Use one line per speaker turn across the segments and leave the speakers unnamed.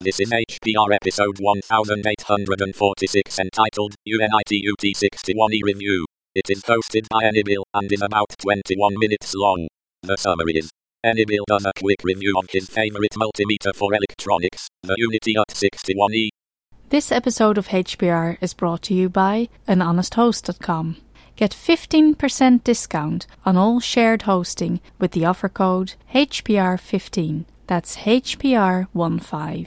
This is HPR episode 1846 entitled UNI-T UT61E Review. It is hosted by NYbill and is about 21 minutes long. The summary is NYbill does a quick review of his favorite multimeter for electronics, the UNI-T UT61E.
This episode of HPR is brought to you by anhonesthost.com. Get 15% discount on all shared hosting with the offer code HPR15. That's HPR15.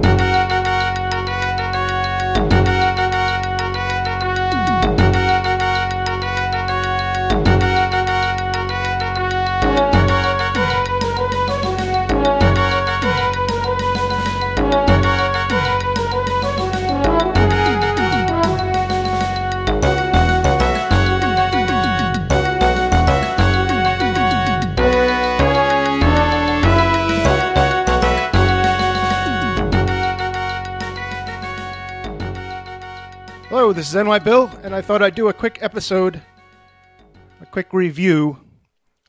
this is NY Bill, and I thought I'd do a quick episode, a quick review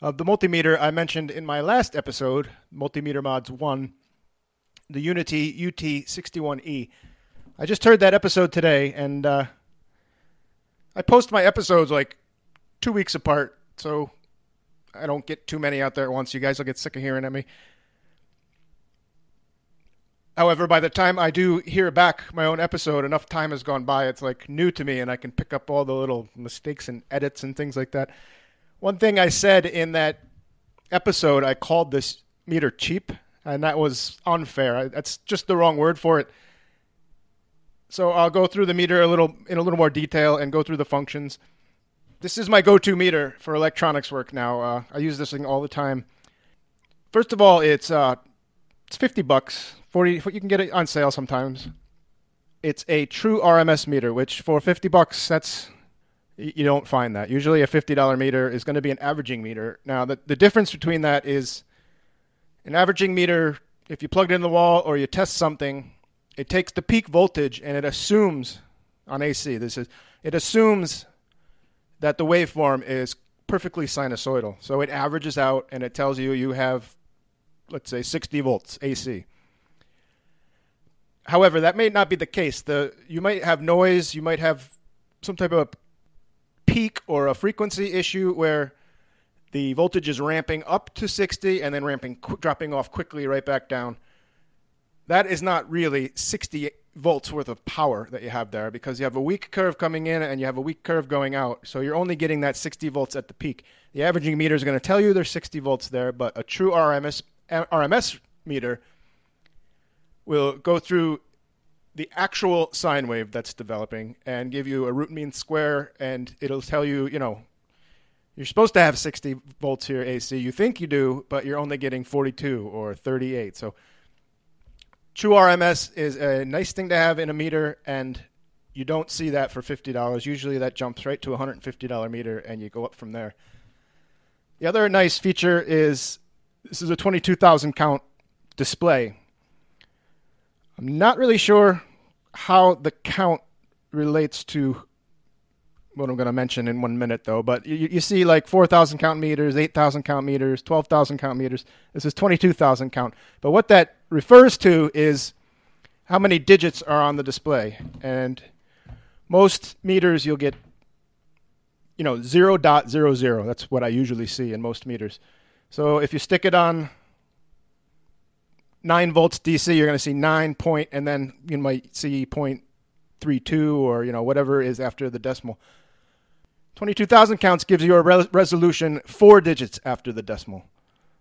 of the multimeter I mentioned in my last episode, Multimeter Mods 1, the UNI-T UT61E. I just heard that episode today, and uh, I post my episodes like two weeks apart, so I don't get too many out there at once. You guys will get sick of hearing at me. However, by the time I do hear back my own episode, enough time has gone by. It's like new to me, and I can pick up all the little mistakes and edits and things like that. One thing I said in that episode, I called this meter cheap, and that was unfair. I, that's just the wrong word for it. So I'll go through the meter a little in a little more detail and go through the functions. This is my go-to meter for electronics work now. Uh, I use this thing all the time. First of all, it's uh, it's 50 bucks 40 you can get it on sale sometimes. It's a true rms meter which for 50 bucks that's you don't find that. Usually a $50 meter is going to be an averaging meter. Now the, the difference between that is an averaging meter if you plug it in the wall or you test something it takes the peak voltage and it assumes on ac this is it assumes that the waveform is perfectly sinusoidal. So it averages out and it tells you you have let's say 60 volts ac However, that may not be the case. The you might have noise, you might have some type of peak or a frequency issue where the voltage is ramping up to 60 and then ramping dropping off quickly right back down. That is not really 60 volts worth of power that you have there because you have a weak curve coming in and you have a weak curve going out. So you're only getting that 60 volts at the peak. The averaging meter is going to tell you there's 60 volts there, but a true RMS RMS meter will go through the actual sine wave that's developing and give you a root mean square, and it'll tell you, you know, you're supposed to have 60 volts here AC. You think you do, but you're only getting 42 or 38. So true RMS is a nice thing to have in a meter, and you don't see that for $50. Usually that jumps right to a $150 meter, and you go up from there. The other nice feature is this is a 22,000 count display. I'm not really sure how the count relates to what I'm going to mention in one minute, though. But you, you see like 4,000 count meters, 8,000 count meters, 12,000 count meters. This is 22,000 count. But what that refers to is how many digits are on the display. And most meters you'll get, you know, 0.00. That's what I usually see in most meters. So if you stick it on 9 volts DC, you're going to see 9 point, and then you might see 0.32 or, you know, whatever is after the decimal. 22,000 counts gives you a re- resolution four digits after the decimal.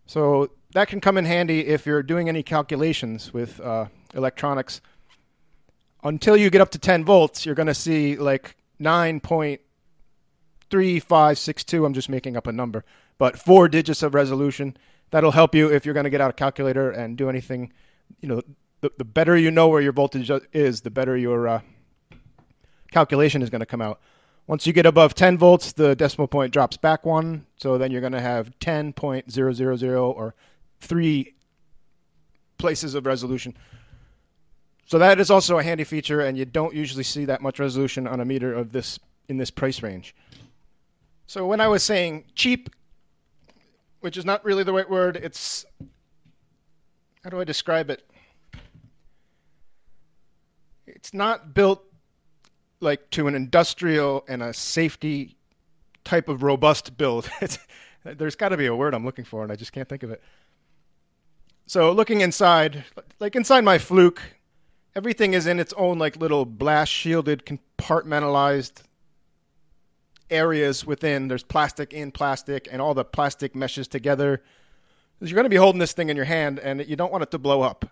So that can come in handy if you're doing any calculations with uh, electronics. Until you get up to 10 volts, you're going to see like 9.3562. I'm just making up a number, but four digits of resolution that'll help you if you're going to get out a calculator and do anything. You know, the, the better you know where your voltage is, the better your uh, calculation is going to come out. Once you get above 10 volts, the decimal point drops back one. So then you're going to have 10.000 or three places of resolution. So that is also a handy feature, and you don't usually see that much resolution on a meter of this in this price range. So when I was saying cheap which is not really the right word. It's how do I describe it? It's not built like to an industrial and a safety type of robust build. there's got to be a word I'm looking for, and I just can't think of it. So looking inside, like inside my fluke, everything is in its own like little blast shielded, compartmentalized areas within. There's plastic in plastic, and all the plastic meshes together. You're going to be holding this thing in your hand, and you don't want it to blow up.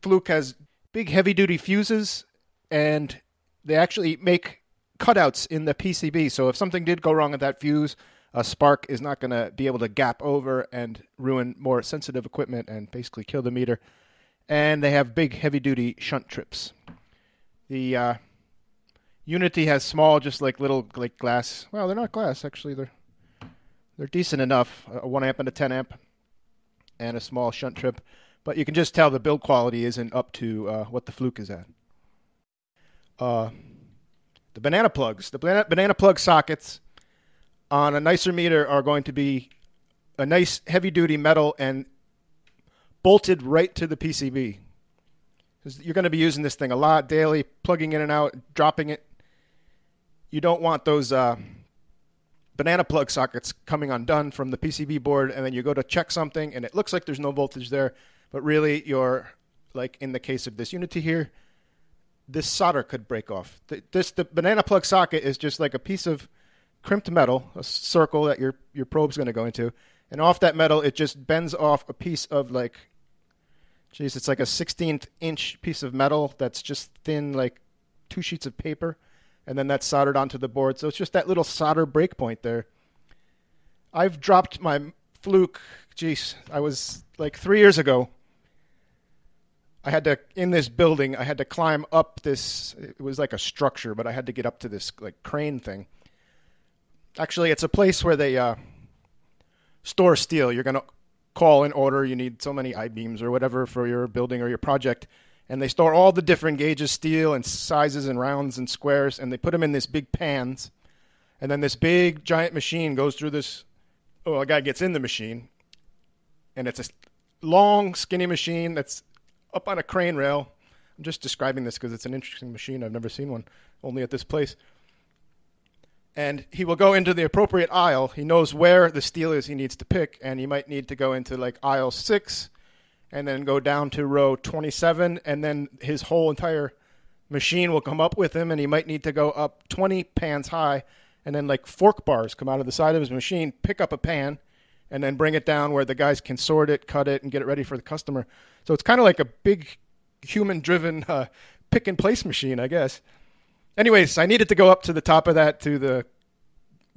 Fluke has big, heavy duty fuses, and they actually make cutouts in the PCB. So if something did go wrong with that fuse, a spark is not going to be able to gap over and ruin more sensitive equipment and basically kill the meter. And they have big, heavy duty shunt trips. The uh, UNI-T has small, just like little like glass. Well, they're not glass actually. They're they're decent enough. A one amp and a ten amp, and a small shunt trip. But you can just tell the build quality isn't up to uh, what the Fluke is at. Uh, the banana plugs, the banana, banana plug sockets on a nicer meter are going to be a nice heavy duty metal and bolted right to the PCB. You're going to be using this thing a lot daily, plugging in and out, dropping it you don't want those uh, banana plug sockets coming undone from the PCB board, and then you go to check something, and it looks like there's no voltage there, but really you're like in the case of this UNI-T here, this solder could break off. This the banana plug socket is just like a piece of crimped metal, a circle that your your probe's going to go into, and off that metal it just bends off a piece of like, geez, it's like a 16th inch piece of metal that's just thin like two sheets of paper and then that's soldered onto the board. So it's just that little solder breakpoint there. I've dropped my fluke. Geez, I was like three years ago. I had to in this building. I had to climb up this. It was like a structure, but I had to get up to this like crane thing. Actually, it's a place where they uh, store steel. You're gonna call an order. You need so many I beams or whatever for your building or your project and they store all the different gauges steel and sizes and rounds and squares and they put them in this big pans. And then this big giant machine goes through this oh a guy gets in the machine and it's a long skinny machine that's up on a crane rail. I'm just describing this because it's an interesting machine. I've never seen one only at this place. And he will go into the appropriate aisle. He knows where the steel is he needs to pick and he might need to go into like aisle 6 and then go down to row 27, and then his whole entire machine will come up with him, and he might need to go up 20 pans high, and then like fork bars come out of the side of his machine, pick up a pan, and then bring it down where the guys can sort it, cut it, and get it ready for the customer. So it's kind of like a big human-driven uh, pick and place machine, I guess. Anyways, I needed to go up to the top of that to the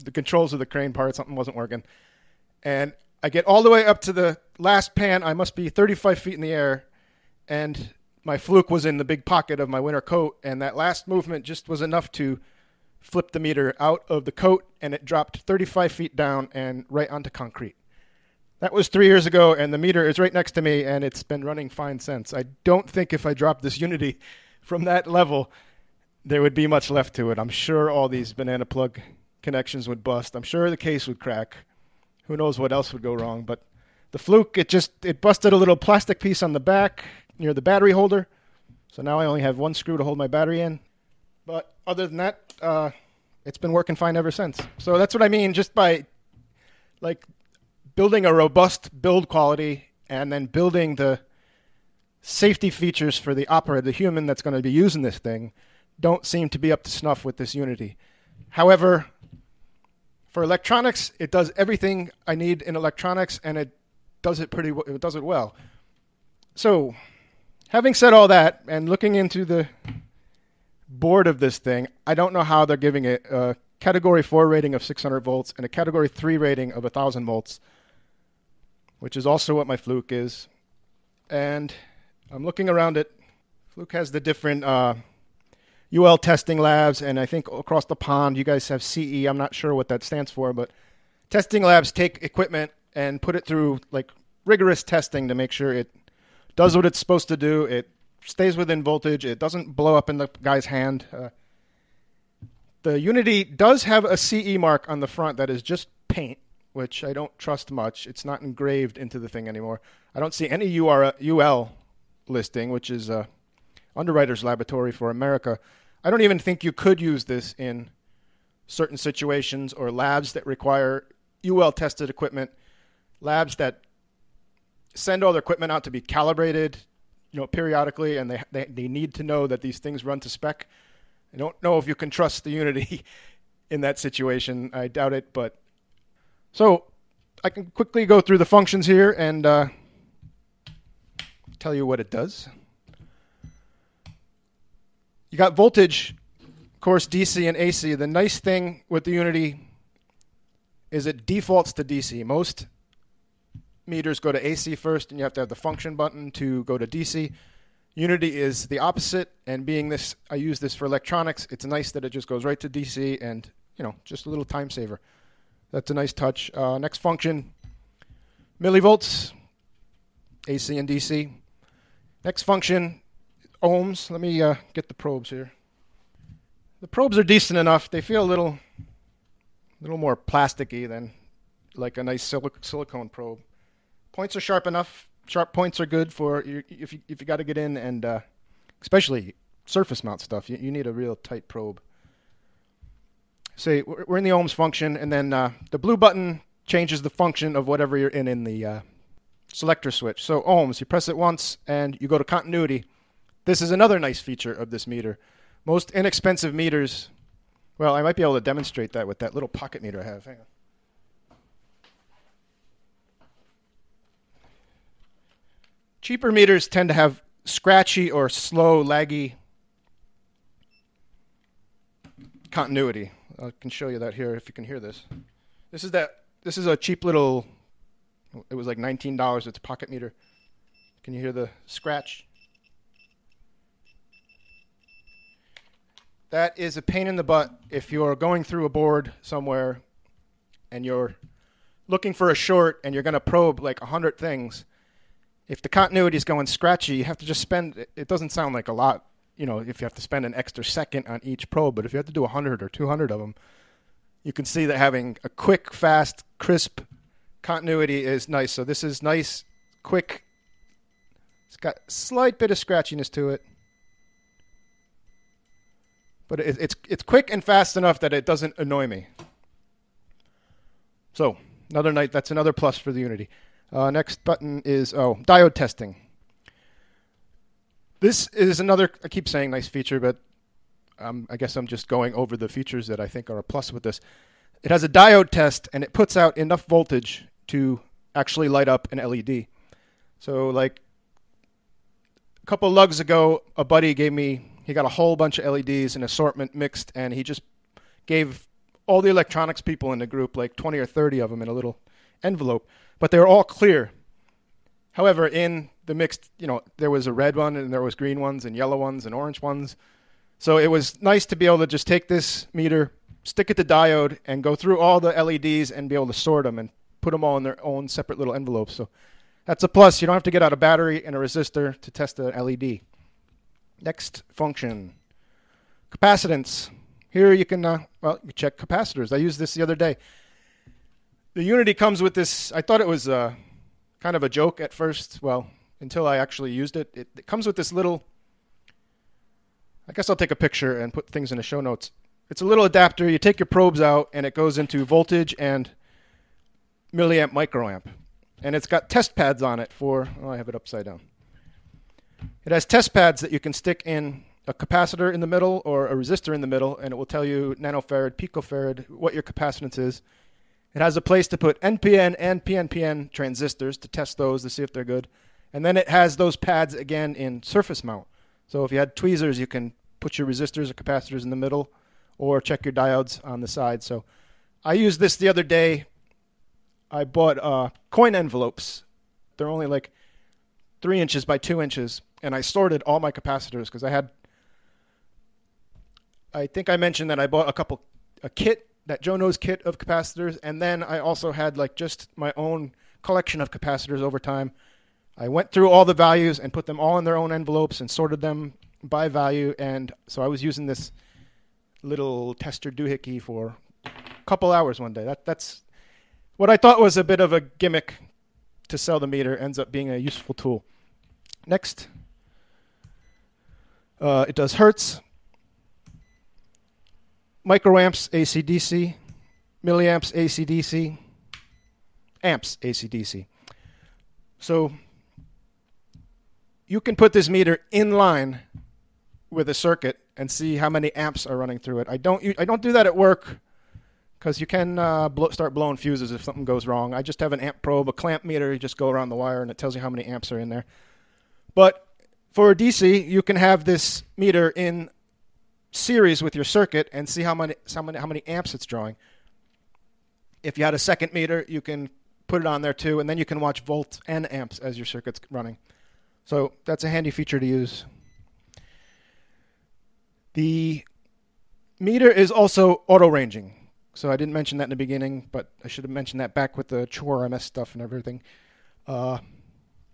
the controls of the crane part. Something wasn't working, and I get all the way up to the last pan. I must be 35 feet in the air, and my fluke was in the big pocket of my winter coat, and that last movement just was enough to flip the meter out of the coat, and it dropped 35 feet down and right onto concrete. That was three years ago, and the meter is right next to me, and it's been running fine since. I don't think if I dropped this UNI-T from that level, there would be much left to it. I'm sure all these banana plug connections would bust. I'm sure the case would crack who knows what else would go wrong. But the fluke, it just it busted a little plastic piece on the back near the battery holder. So now I only have one screw to hold my battery in. But other than that, uh, it's been working fine ever since. So that's what I mean just by like building a robust build quality and then building the safety features for the operator, the human that's going to be using this thing, don't seem to be up to snuff with this UNI-T. However, for electronics, it does everything I need in electronics, and it does it pretty. It does it well. So, having said all that, and looking into the board of this thing, I don't know how they're giving it a Category Four rating of 600 volts and a Category Three rating of 1,000 volts, which is also what my Fluke is. And I'm looking around it. Fluke has the different uh, UL testing labs, and I think across the pond you guys have CE. I'm not sure what that stands for, but testing labs take equipment and put it through like rigorous testing to make sure it does what it's supposed to do. It stays within voltage. It doesn't blow up in the guy's hand. Uh, the UNI-T does have a CE mark on the front that is just paint. which I don't trust much. It's not engraved into the thing anymore. I don't see any UL listing, which is a underwriter's laboratory for America. I don't even think you could use this in certain situations or labs that require UL tested equipment, labs that send all their equipment out to be calibrated, you know, periodically, and they, they, they need to know that these things run to spec. I don't know if you can trust the UNI-T in that situation. I doubt it, but so I can quickly go through the functions here and uh, tell you what it does. You got voltage, of course, DC and AC. The nice thing with the UNI-T is it defaults to DC. Most meters go to AC first, and you have to have the function button to go to DC. UNI-T is the opposite, and being this, I use this for electronics. It's nice that it just goes right to DC, and you know, just a little time saver. That's a nice touch. Uh, next function, millivolts, AC and DC. Next function, ohms. Let me uh, get the probes here. The probes are decent enough. They feel a little, little more plasticky than like a nice silic- silicone probe. Points are sharp enough. Sharp points are good for you, if you if you got to get in and uh, especially surface mount stuff. You, you need a real tight probe. Say we're in the ohms function, and then uh, the blue button changes the function of whatever you're in in the uh, selector switch. So ohms, you press it once, and you go to continuity. This is another nice feature of this meter. Most inexpensive meters. Well, I might be able to demonstrate that with that little pocket meter I have. Hang on. Cheaper meters tend to have scratchy or slow, laggy continuity. I can show you that here if you can hear this. This is that. This is a cheap little. It was like nineteen dollars. It's a pocket meter. Can you hear the scratch? That is a pain in the butt if you're going through a board somewhere and you're looking for a short and you're going to probe like a hundred things if the continuity is going scratchy, you have to just spend. It doesn't sound like a lot, you know, if you have to spend an extra second on each probe. But if you have to do 100 or 200 of them, you can see that having a quick, fast, crisp continuity is nice. So this is nice, quick. It's got a slight bit of scratchiness to it, but it, it's it's quick and fast enough that it doesn't annoy me. So another night. That's another plus for the UNI-T. Uh, next button is oh diode testing. This is another. I keep saying nice feature, but um, I guess I'm just going over the features that I think are a plus with this. It has a diode test, and it puts out enough voltage to actually light up an LED. So, like a couple lugs ago, a buddy gave me. He got a whole bunch of LEDs, an assortment mixed, and he just gave all the electronics people in the group like 20 or 30 of them in a little envelope but they were all clear. However, in the mixed, you know, there was a red one and there was green ones and yellow ones and orange ones. So it was nice to be able to just take this meter, stick it to diode, and go through all the LEDs and be able to sort them and put them all in their own separate little envelopes. So that's a plus. You don't have to get out a battery and a resistor to test a LED. Next function, capacitance. Here you can, uh, well, you check capacitors. I used this the other day the UNI-T comes with this. I thought it was uh, kind of a joke at first. Well, until I actually used it. it, it comes with this little. I guess I'll take a picture and put things in the show notes. It's a little adapter. You take your probes out, and it goes into voltage and milliamp microamp. And it's got test pads on it for. Oh, I have it upside down. It has test pads that you can stick in a capacitor in the middle or a resistor in the middle, and it will tell you nanofarad, picofarad, what your capacitance is. It has a place to put NPN and PNPN transistors to test those to see if they're good. And then it has those pads again in surface mount. So if you had tweezers, you can put your resistors or capacitors in the middle or check your diodes on the side. So I used this the other day. I bought uh, coin envelopes. They're only like three inches by two inches. And I sorted all my capacitors because I had. I think I mentioned that I bought a couple a kit that Joe knows kit of capacitors, and then I also had like just my own collection of capacitors over time. I went through all the values and put them all in their own envelopes and sorted them by value, and so I was using this little tester doohickey for a couple hours one day. That that's what I thought was a bit of a gimmick to sell the meter ends up being a useful tool. Next, uh, it does hertz, microamps AC DC, milliamps AC DC, amps AC DC. So you can put this meter in line with a circuit and see how many amps are running through it. I don't I don't do that at work because you can uh, blow, start blowing fuses if something goes wrong. I just have an amp probe, a clamp meter. You just go around the wire and it tells you how many amps are in there. But for DC, you can have this meter in series with your circuit and see how many how many how many amps it's drawing. If you had a second meter, you can put it on there too, and then you can watch volts and amps as your circuit's running. So that's a handy feature to use. The meter is also auto ranging. So I didn't mention that in the beginning, but I should have mentioned that back with the true RMS stuff and everything. Uh,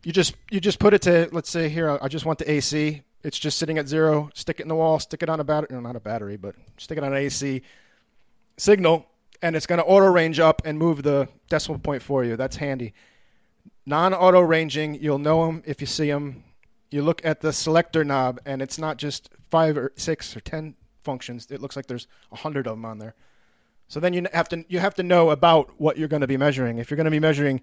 you just you just put it to let's say here I just want the AC. It's just sitting at zero. Stick it in the wall. Stick it on a battery. No, not a battery, but stick it on an AC signal, and it's going to auto range up and move the decimal point for you. That's handy. Non-auto ranging, you'll know them if you see them. You look at the selector knob, and it's not just five or six or ten functions. It looks like there's a hundred of them on there. So then you have to you have to know about what you're going to be measuring. If you're going to be measuring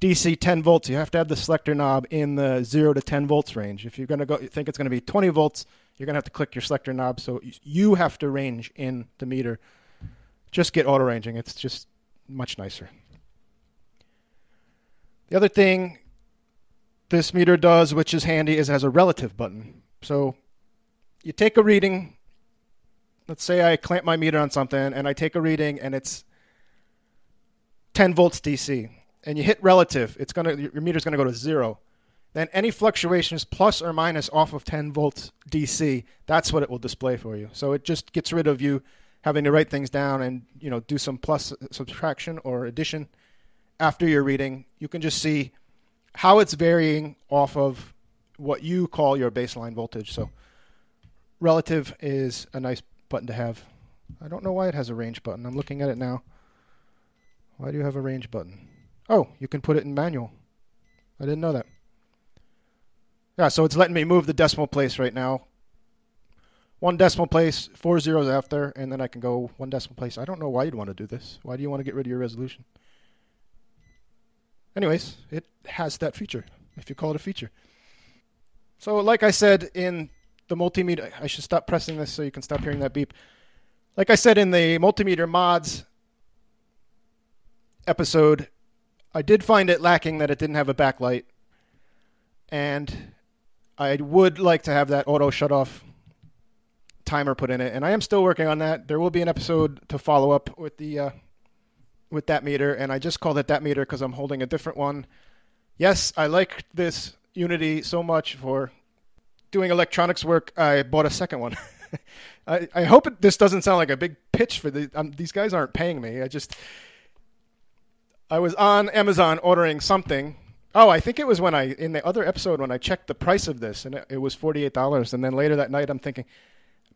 DC 10 volts, you have to have the selector knob in the 0 to 10 volts range. If you're going to go think it's going to be 20 volts, you're going to have to click your selector knob so you have to range in the meter. Just get auto ranging. It's just much nicer. The other thing this meter does, which is handy, is it has a relative button. So you take a reading. Let's say I clamp my meter on something and I take a reading and it's 10 volts DC and you hit relative, it's gonna your meter's gonna go to zero. Then any fluctuations plus or minus off of 10 volts DC, that's what it will display for you. So it just gets rid of you having to write things down and you know do some plus subtraction or addition after your reading. You can just see how it's varying off of what you call your baseline voltage. So relative is a nice button to have. I don't know why it has a range button. I'm looking at it now. Why do you have a range button? Oh, you can put it in manual. I didn't know that. Yeah, so it's letting me move the decimal place right now. One decimal place, four zeros after, and then I can go one decimal place. I don't know why you'd want to do this. Why do you want to get rid of your resolution? Anyways, it has that feature, if you call it a feature. So, like I said in the multimeter, I should stop pressing this so you can stop hearing that beep. Like I said in the multimeter mods episode, I did find it lacking that it didn't have a backlight, and I would like to have that auto shut off timer put in it, and I am still working on that. There will be an episode to follow up with the uh, with that meter, and I just called it that meter because I'm holding a different one. Yes, I like this UNI-T so much for doing electronics work. I bought a second one. I, I hope it, this doesn't sound like a big pitch for the. Um, these guys aren't paying me. I just I was on Amazon ordering something. Oh, I think it was when I in the other episode when I checked the price of this and it, it was forty eight dollars. And then later that night, I'm thinking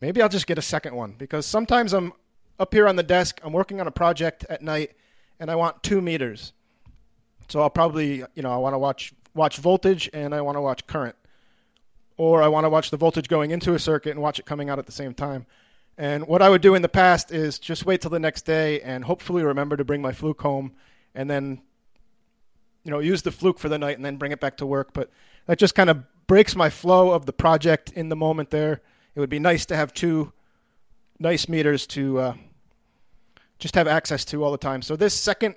maybe I'll just get a second one because sometimes I'm up here on the desk, I'm working on a project at night, and I want two meters. So I'll probably you know I want to watch watch voltage and I want to watch current, or I want to watch the voltage going into a circuit and watch it coming out at the same time. And what I would do in the past is just wait till the next day and hopefully remember to bring my fluke home and then you know use the fluke for the night and then bring it back to work. But that just kind of breaks my flow of the project in the moment. There, it would be nice to have two nice meters to uh, just have access to all the time. So this second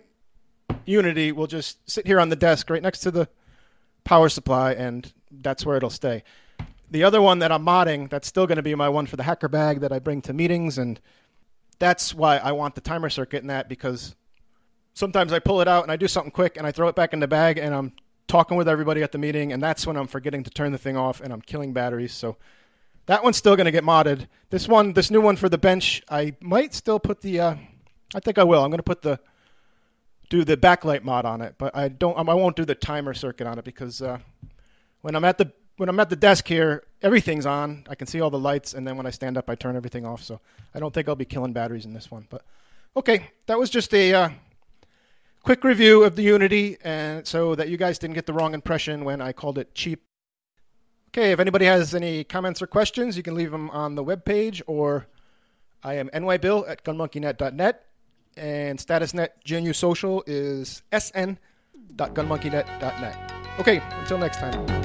UNI-T will just sit here on the desk right next to the power supply, and that's where it'll stay. The other one that I'm modding, that's still going to be my one for the hacker bag that I bring to meetings, and that's why I want the timer circuit in that because sometimes I pull it out and I do something quick and I throw it back in the bag and I'm talking with everybody at the meeting and that's when I'm forgetting to turn the thing off and I'm killing batteries. So that one's still going to get modded. This one, this new one for the bench, I might still put the. Uh, I think I will. I'm going to put the do the backlight mod on it, but I don't. I won't do the timer circuit on it because uh, when I'm at the when I'm at the desk here, everything's on. I can see all the lights, and then when I stand up, I turn everything off. So I don't think I'll be killing batteries in this one. But okay, that was just a uh, quick review of the UNI-T, and so that you guys didn't get the wrong impression when I called it cheap. Okay, if anybody has any comments or questions, you can leave them on the webpage, or I am nybill at gunmonkeynet.net, and StatusNet GNU Social is sn.gunmonkeynet.net. Okay, until next time.